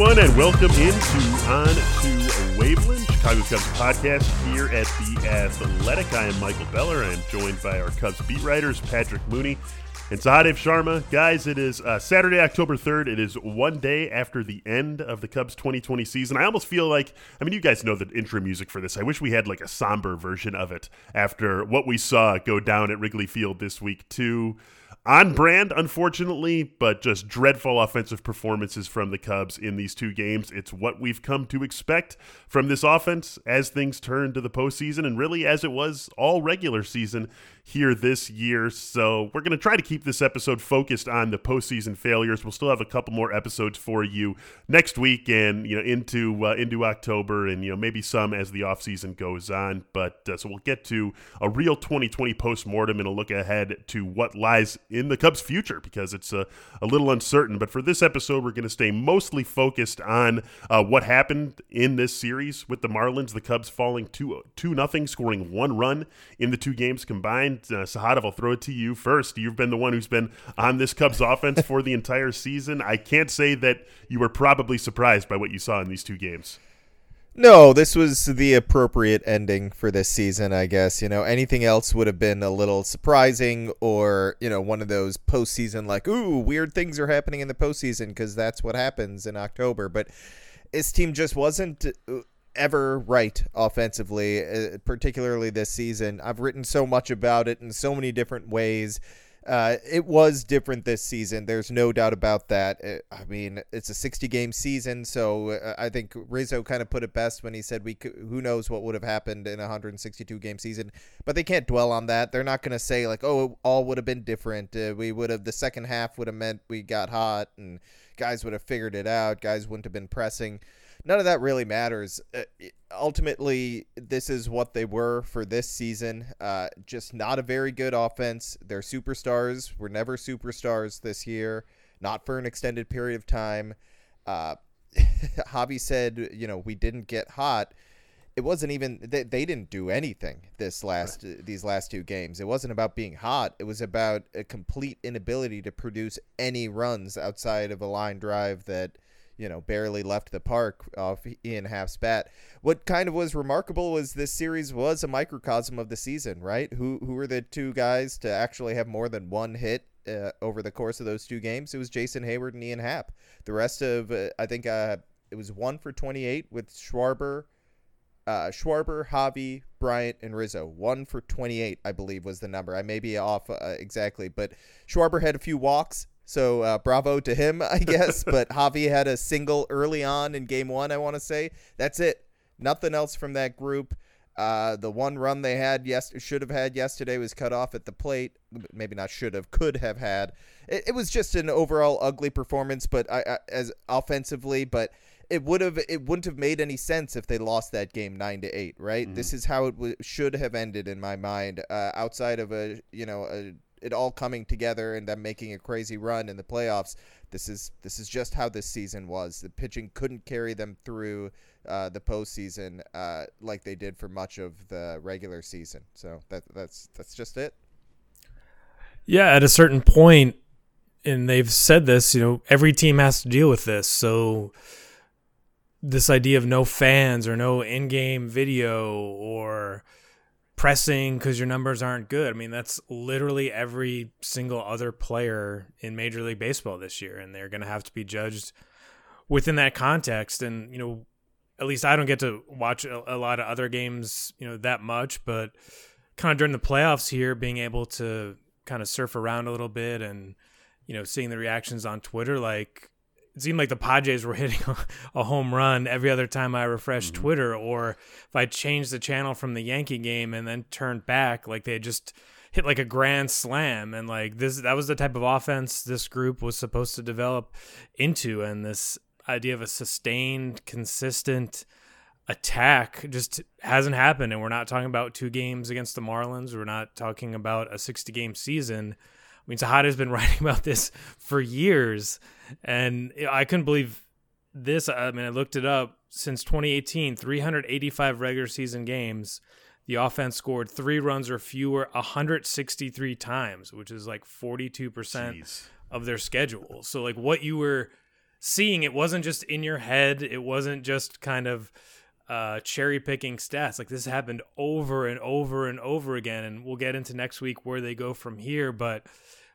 Everyone, and welcome into On to Waveland, Chicago Cubs podcast here at the Athletic. I am Michael Beller. I am joined by our Cubs beat writers, Patrick Mooney and Sahadev Sharma. Guys, it is uh, Saturday, October 3rd. It is one day after the end of the Cubs 2020 season. I almost feel like, I mean, you guys know the intro music for this. I wish we had like a somber version of it after what we saw go down at Wrigley Field this week, too on brand, unfortunately, but just dreadful offensive performances from the Cubs in these two games. It's what we've come to expect from this offense as things turn to the postseason, and really as it was all regular season here this year. So we're going to try to keep this episode focused on the postseason failures. We'll still have a couple more episodes for you next week and you know into uh, into October, and you know maybe some as the offseason goes on. But uh, so we'll get to a real 2020 postmortem and a look ahead to what lies in the Cubs' future because it's a, a little uncertain. But for this episode, we're going to stay mostly focused on uh, what happened in this series with the Marlins. The Cubs falling two two nothing, scoring one run in the two games combined. Uh, I'll throw it to you first. You've been the one who's been on this Cubs offense for the entire season. I can't say that you were probably surprised by what you saw in these two games. No, this was the appropriate ending for this season, I guess. You know, anything else would have been a little surprising or, you know, one of those postseason, like, ooh, weird things are happening in the postseason because that's what happens in October. But this team just wasn't uh, ever right offensively, uh, particularly this season. I've written so much about it in so many different ways. Uh, it was different this season. There's no doubt about that. It, I mean, it's a 60 game season, so uh, I think Rizzo kind of put it best when he said, "We could, who knows what would have happened in a 162 game season." But they can't dwell on that. They're not going to say like, "Oh, all would have been different. Uh, we would have the second half would have meant we got hot and guys would have figured it out. Guys wouldn't have been pressing." None of that really matters. Uh, ultimately, this is what they were for this season. Uh, just not a very good offense. Their superstars were never superstars this year, not for an extended period of time. Uh, Javi said, you know, we didn't get hot. It wasn't even they, they didn't do anything this last right. these last two games. It wasn't about being hot. It was about a complete inability to produce any runs outside of a line drive that you know, barely left the park off Ian Happ's bat. What kind of was remarkable was this series was a microcosm of the season, right? Who who were the two guys to actually have more than one hit uh, over the course of those two games? It was Jason Heyward and Ian Happ. The rest of uh, I think uh, it was one for 28 with Schwarber, uh, Schwarber, Javi, Bryant, and Rizzo. One for 28, I believe, was the number. I may be off uh, exactly, but Schwarber had a few walks. So uh, bravo to him, I guess. but Javi had a single early on in game one, I want to say. That's it. Nothing else from that group. Uh, the one run they had yes should have had yesterday was cut off at the plate. Maybe not should have, could have had. It, it was just an overall ugly performance, but I, I, as offensively, but it would have it wouldn't have made any sense if they lost that game nine to eight. Right? Mm-hmm. This is how it w- should have ended in my mind. Uh, outside of a you know a it all coming together and them making a crazy run in the playoffs. This is this is just how this season was. The pitching couldn't carry them through uh, the postseason uh, like they did for much of the regular season. So that that's that's just it. Yeah, at a certain point, and they've said this. You know, every team has to deal with this. So this idea of no fans or no in-game video or pressing because your numbers aren't good. I mean, that's literally every single other player in Major League Baseball this year, and they're going to have to be judged within that context. And you know, at least I don't get to watch a, a lot of other games, you know, that much, but kind of during the playoffs here, being able to kind of surf around a little bit and you know, seeing the reactions on Twitter, like it seemed like the Padres were hitting a home run every other time I refreshed mm-hmm. Twitter, or if I changed the channel from the Yankee game and then turned back, like they just hit like a grand slam. And like this, that was the type of offense this group was supposed to develop into. And this idea of a sustained, consistent attack just hasn't happened. And we're not talking about two games against the Marlins. We're not talking about a 60 game season. I mean, Sahadev's been writing about this for years and I couldn't believe this. I mean, I looked it up. Since 2018, 385 regular season games, the offense scored three runs or fewer 163 times, which is like 42% Jeez. of their schedule. So, like, what you were seeing it wasn't just in your head. It wasn't just kind of uh, cherry picking stats. Like this happened over and over and over again. And we'll get into next week where they go from here. But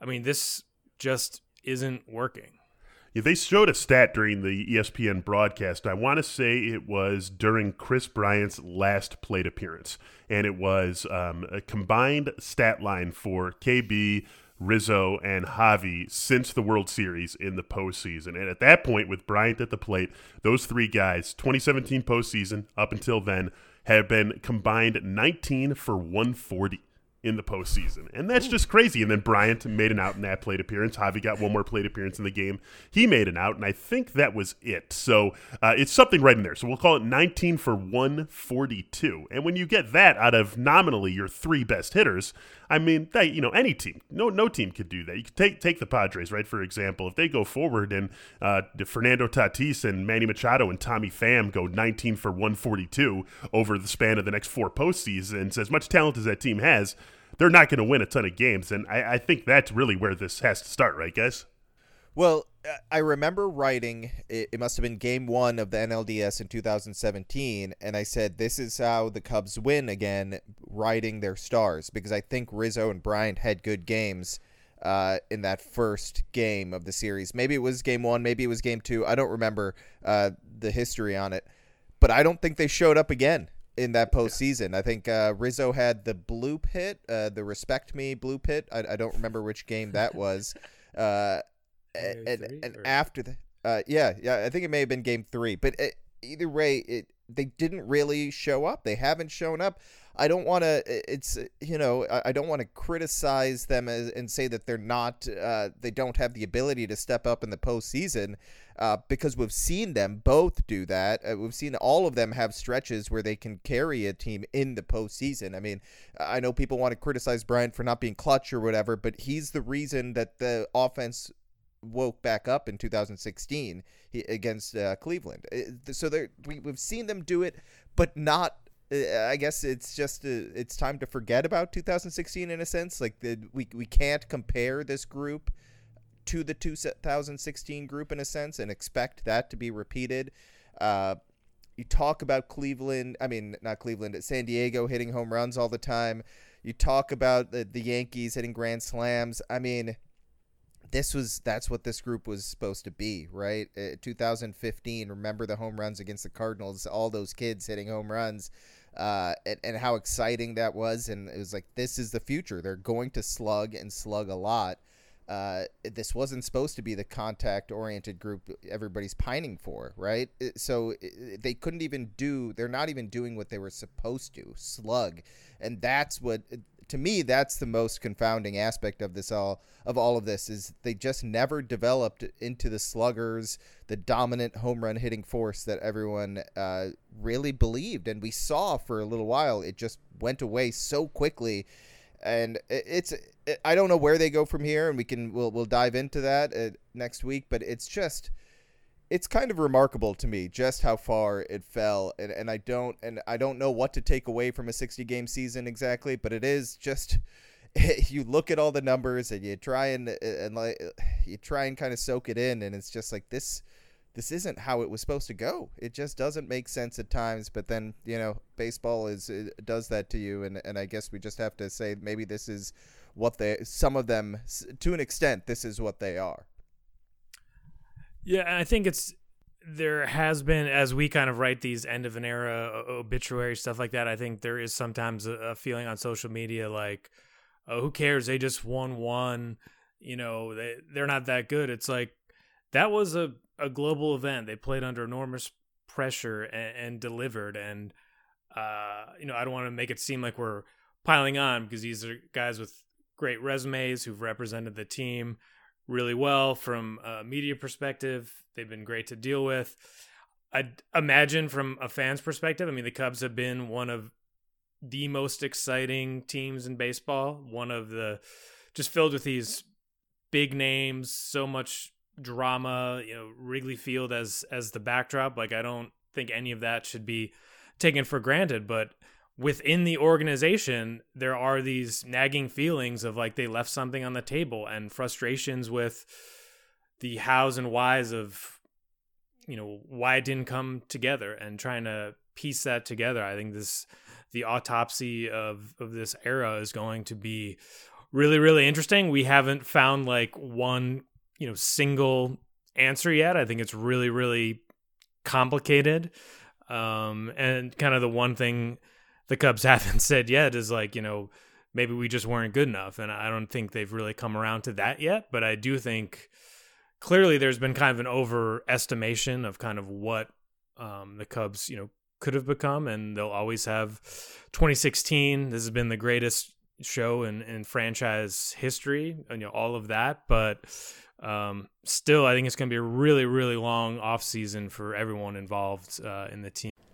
I mean, this just isn't working. Yeah, they showed a stat during the ESPN broadcast. I want to say it was during Kris Bryant's last plate appearance, and it was um, a combined stat line for KB, Rizzo, and Javi since the World Series in the postseason. And at that point, with Bryant at the plate, those three guys, 2017 postseason up until then, have been combined 19 for 140 in the postseason. And that's just crazy. And then Bryant made an out in that plate appearance. Javi got one more plate appearance in the game. He made an out, and I think that was it. So uh, it's something right in there. So we'll call it 19 for 142. And when you get that out of nominally your three best hitters, I mean, they, you know, any team, no, no team could do that. You could take take the Padres, right? For example, if they go forward and uh, Fernando Tatis and Manny Machado and Tommy Pham go 19 for 142 over the span of the next four postseasons, as much talent as that team has, they're not going to win a ton of games. And I, I think that's really where this has to start, right, guys? Well, I remember writing, it, must have been game one of the NLDS in 2017, and I said, This is how the Cubs win again, riding their stars, because I think Rizzo and Bryant had good games uh, in that first game of the series. Maybe it was game one, maybe it was game two. I don't remember uh, the history on it, but I don't think they showed up again in that postseason. I think uh, Rizzo had the bloop hit, uh, the respect me bloop hit. I, I, don't remember which game that was. Uh, and, and after the, uh, yeah, yeah, I think it may have been game three, but it, either way, it they didn't really show up. They haven't shown up. I don't want to. It's you know I don't want to criticize them as, and say that they're not. Uh, they don't have the ability to step up in the postseason uh, because we've seen them both do that. Uh, we've seen all of them have stretches where they can carry a team in the postseason. I mean, I know people want to criticize Bryant for not being clutch or whatever, but he's the reason that the offense woke back up in 2016 against uh, Cleveland. Uh, so we, we've seen them do it, but not uh, I guess it's just uh, it's time to forget about 2016 in a sense. Like the, we we can't compare this group to the 2016 group in a sense and expect that to be repeated. You talk about Cleveland, I mean not Cleveland, at San Diego hitting home runs all the time. You talk about the, the Yankees hitting grand slams. I mean, this was that's what this group was supposed to be, right? Uh, 2015. Remember the home runs against the Cardinals? All those kids hitting home runs uh, and, and how exciting that was. And it was like, this is the future. They're going to slug and slug a lot. Uh, this wasn't supposed to be the contact oriented group everybody's pining for, right? So they couldn't even do, they're not even doing what they were supposed to slug. And that's what to me that's the most confounding aspect of this all of all of this is they just never developed into the sluggers the dominant home run hitting force that everyone uh, really believed. And we saw for a little while it just went away so quickly. And it's I don't know where they go from here and we can we'll we'll dive into that uh, next week but it's just it's kind of remarkable to me just how far it fell and, and I don't and I don't know what to take away from a 60 game season exactly but it is just you look at all the numbers and you try and and like you try and kind of soak it in and it's just like this this isn't how it was supposed to go. It just doesn't make sense at times but then you know baseball is does that to you and and I guess we just have to say maybe this is what they some of them to an extent this is what they are yeah, and I think it's there has been as we kind of write these end of an era obituary stuff like that. I think there is sometimes a, feeling on social media like, oh, who cares? They just won one. You know, they they're not that good. It's like that was a a global event. They played under enormous pressure and, and delivered. And uh, you know, I don't want to make it seem like we're piling on because these are guys with great resumes who've represented the team really well from a media perspective. They've been great to deal with. I imagine from a fan's perspective, I mean, the Cubs have been one of the most exciting teams in baseball. One of the just filled with these big names, so much drama. You know, Wrigley Field as as the backdrop. Like, I don't think any of that should be taken for granted. But within the organization there are these nagging feelings of like they left something on the table and frustrations with the hows and whys of you know why it didn't come together and trying to piece that together. I think this the autopsy of of this era is going to be really really interesting. We haven't found like one you know single answer yet. I think it's really really complicated. Um, and kind of the one thing the Cubs haven't said yet is like you know maybe we just weren't good enough, and I don't think they've really come around to that yet. But I do think clearly there's been kind of an overestimation of kind of what um, the Cubs you know could have become, and they'll always have 2016. This has been the greatest show in, in franchise history, and, you know all of that. But um, still, I think it's going to be a really, really long off season for everyone involved uh, in the team.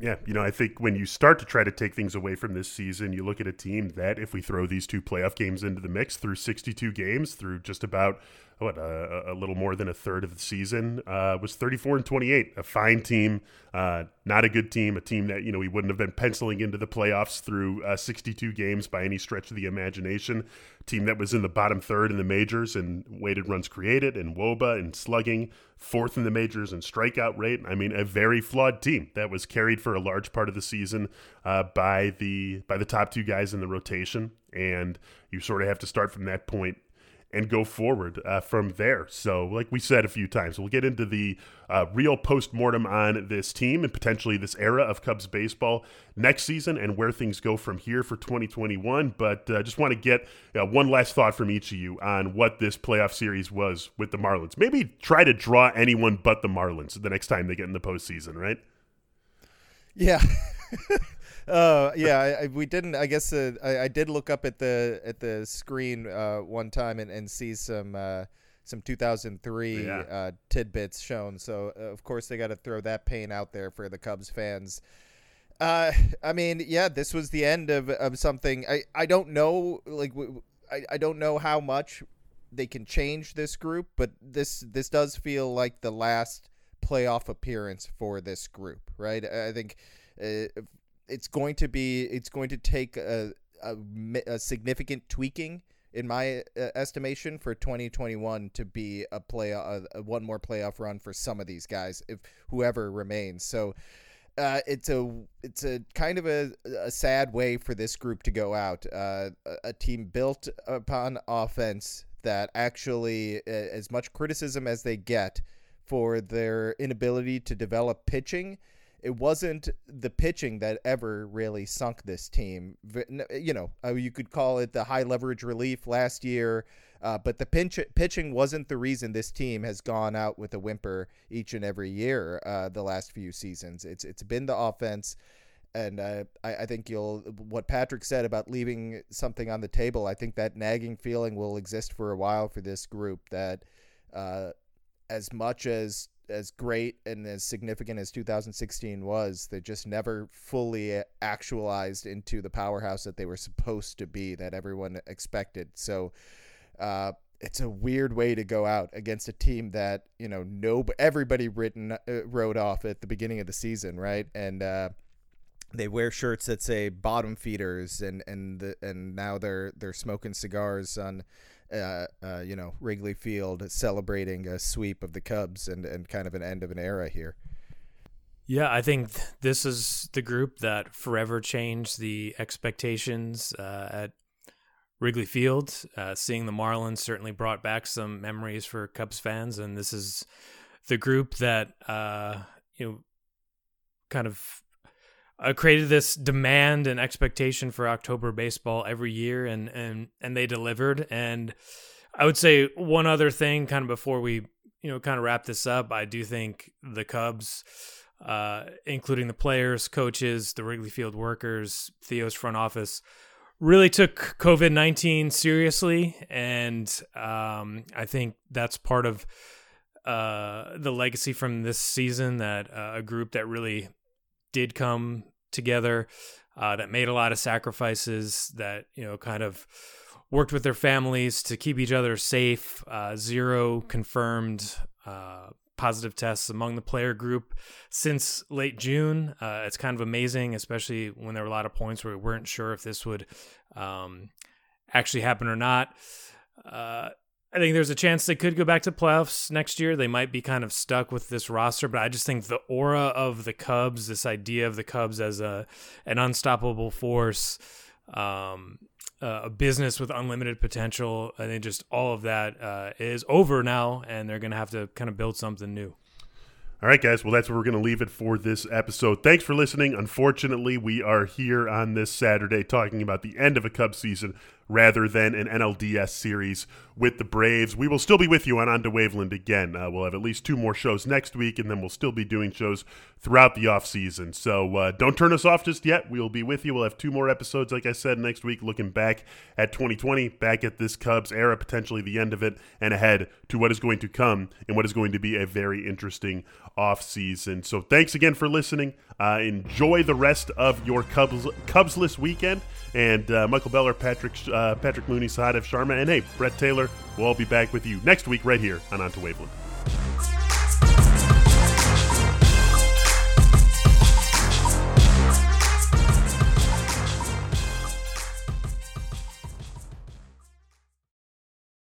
Yeah, you know, I think when you start to try to take things away from this season, you look at a team that, if we throw these two playoff games into the mix through 62 games, through just about what a, a, little more than a third of the season uh, was 34 and 28 a fine team uh, not a good team a team that you know we wouldn't have been penciling into the playoffs through uh, 62 games by any stretch of the imagination. Team that was in the bottom third in the majors and weighted runs created and wOBA and slugging fourth in the majors and strikeout rate. I mean a very flawed team that was carried for a large part of the season uh, by the by the top two guys in the rotation. And you sort of have to start from that point and go forward uh, from there. So, like we said a few times, we'll get into the uh, real post mortem on this team and potentially this era of Cubs baseball next season and where things go from here for 2021. But uh, just want to get uh, one last thought from each of you on what this playoff series was with the Marlins. Maybe try to draw anyone but the Marlins the next time they get in the postseason, right? Yeah. uh, yeah, I, I, we didn't. I guess uh, I, I, did look up at the at the screen uh, one time and, and see some uh, some 2003 yeah. Uh, tidbits shown. So uh, of course they got to throw that pain out there for the Cubs fans. I mean, yeah, this was the end of, of something. I, I don't know, like, I, I don't know how much they can change this group, but this this does feel like the last playoff appearance for this group, right? I think uh, it's going to be it's going to take a, a, a significant tweaking in my uh, estimation for 2021 to be a play a, one more playoff run for some of these guys if whoever remains. So uh, it's a it's a kind of a, a sad way for this group to go out. Uh, a, a team built upon offense that actually as much criticism as they get for their inability to develop pitching it wasn't the pitching that ever really sunk this team. You know, uh, you could call it the high leverage relief last year, uh, but the pinch- pitching wasn't the reason this team has gone out with a whimper each and every year uh, the last few seasons. It's it's been the offense. And uh, I, I think you'll what Patrick said about leaving something on the table. I think that nagging feeling will exist for a while for this group. That uh, as much as as great and as significant as 2016 was, they just never fully actualized into the powerhouse that they were supposed to be, that everyone expected. So uh, it's a weird way to go out against a team that you know no everybody written uh, wrote off at the beginning of the season, right? And uh, they wear shirts that say bottom feeders, and and the, and now they're they're smoking cigars on uh, uh, you know, Wrigley Field celebrating a sweep of the Cubs and, and kind of an end of an era here. Yeah, I think this is the group that forever changed the expectations uh, at Wrigley Field. Uh, seeing the Marlins certainly brought back some memories for Cubs fans, and this is the group that uh, you know kind of uh, created this demand and expectation for October baseball every year, and and and they delivered. And I would say one other thing, kind of before we you know kind of wrap this up, I do think the Cubs, uh, including the players, coaches, the Wrigley Field workers, Theo's front office, really took COVID 19 seriously. And um, I think that's part of uh, the legacy from this season that uh, a group that really did come together, uh, that made a lot of sacrifices, that, you know, kind of worked with their families to keep each other safe. Uh, zero confirmed uh, positive tests among the player group since late June. Uh, it's kind of amazing, especially when there were a lot of points where we weren't sure if this would um, actually happen or not. I think there's a chance they could go back to playoffs next year. They might be kind of stuck with this roster, but I just think the aura of the Cubs, this idea of the Cubs as a an unstoppable force, um, uh, a business with unlimited potential. I think just all of that uh, is over now, and they're going to have to kind of build something new. All right, guys. Well, that's where we're going to leave it for this episode. Thanks for listening. Unfortunately, we are here on this Saturday talking about the end of a Cubs season rather than an NLDS series with the Braves. We will still be with you on On to Waveland again. Uh, we'll have at least two more shows next week, and then we'll still be doing shows throughout the off season. So uh, don't turn us off just yet. We'll be with you. We'll have two more episodes, like I said, next week, looking back at 2020, back at this Cubs era, potentially the end of it, and ahead to what is going to come and what is going to be a very interesting off season. So thanks again for listening. Uh, enjoy the rest of your Cubs Cubsless weekend. And uh, Michael Beller, Patrick uh, Patrick Mooney, Sahadev Sharma, and hey, Brett Taylor. We'll all be back with you next week right here on Onto Waveland.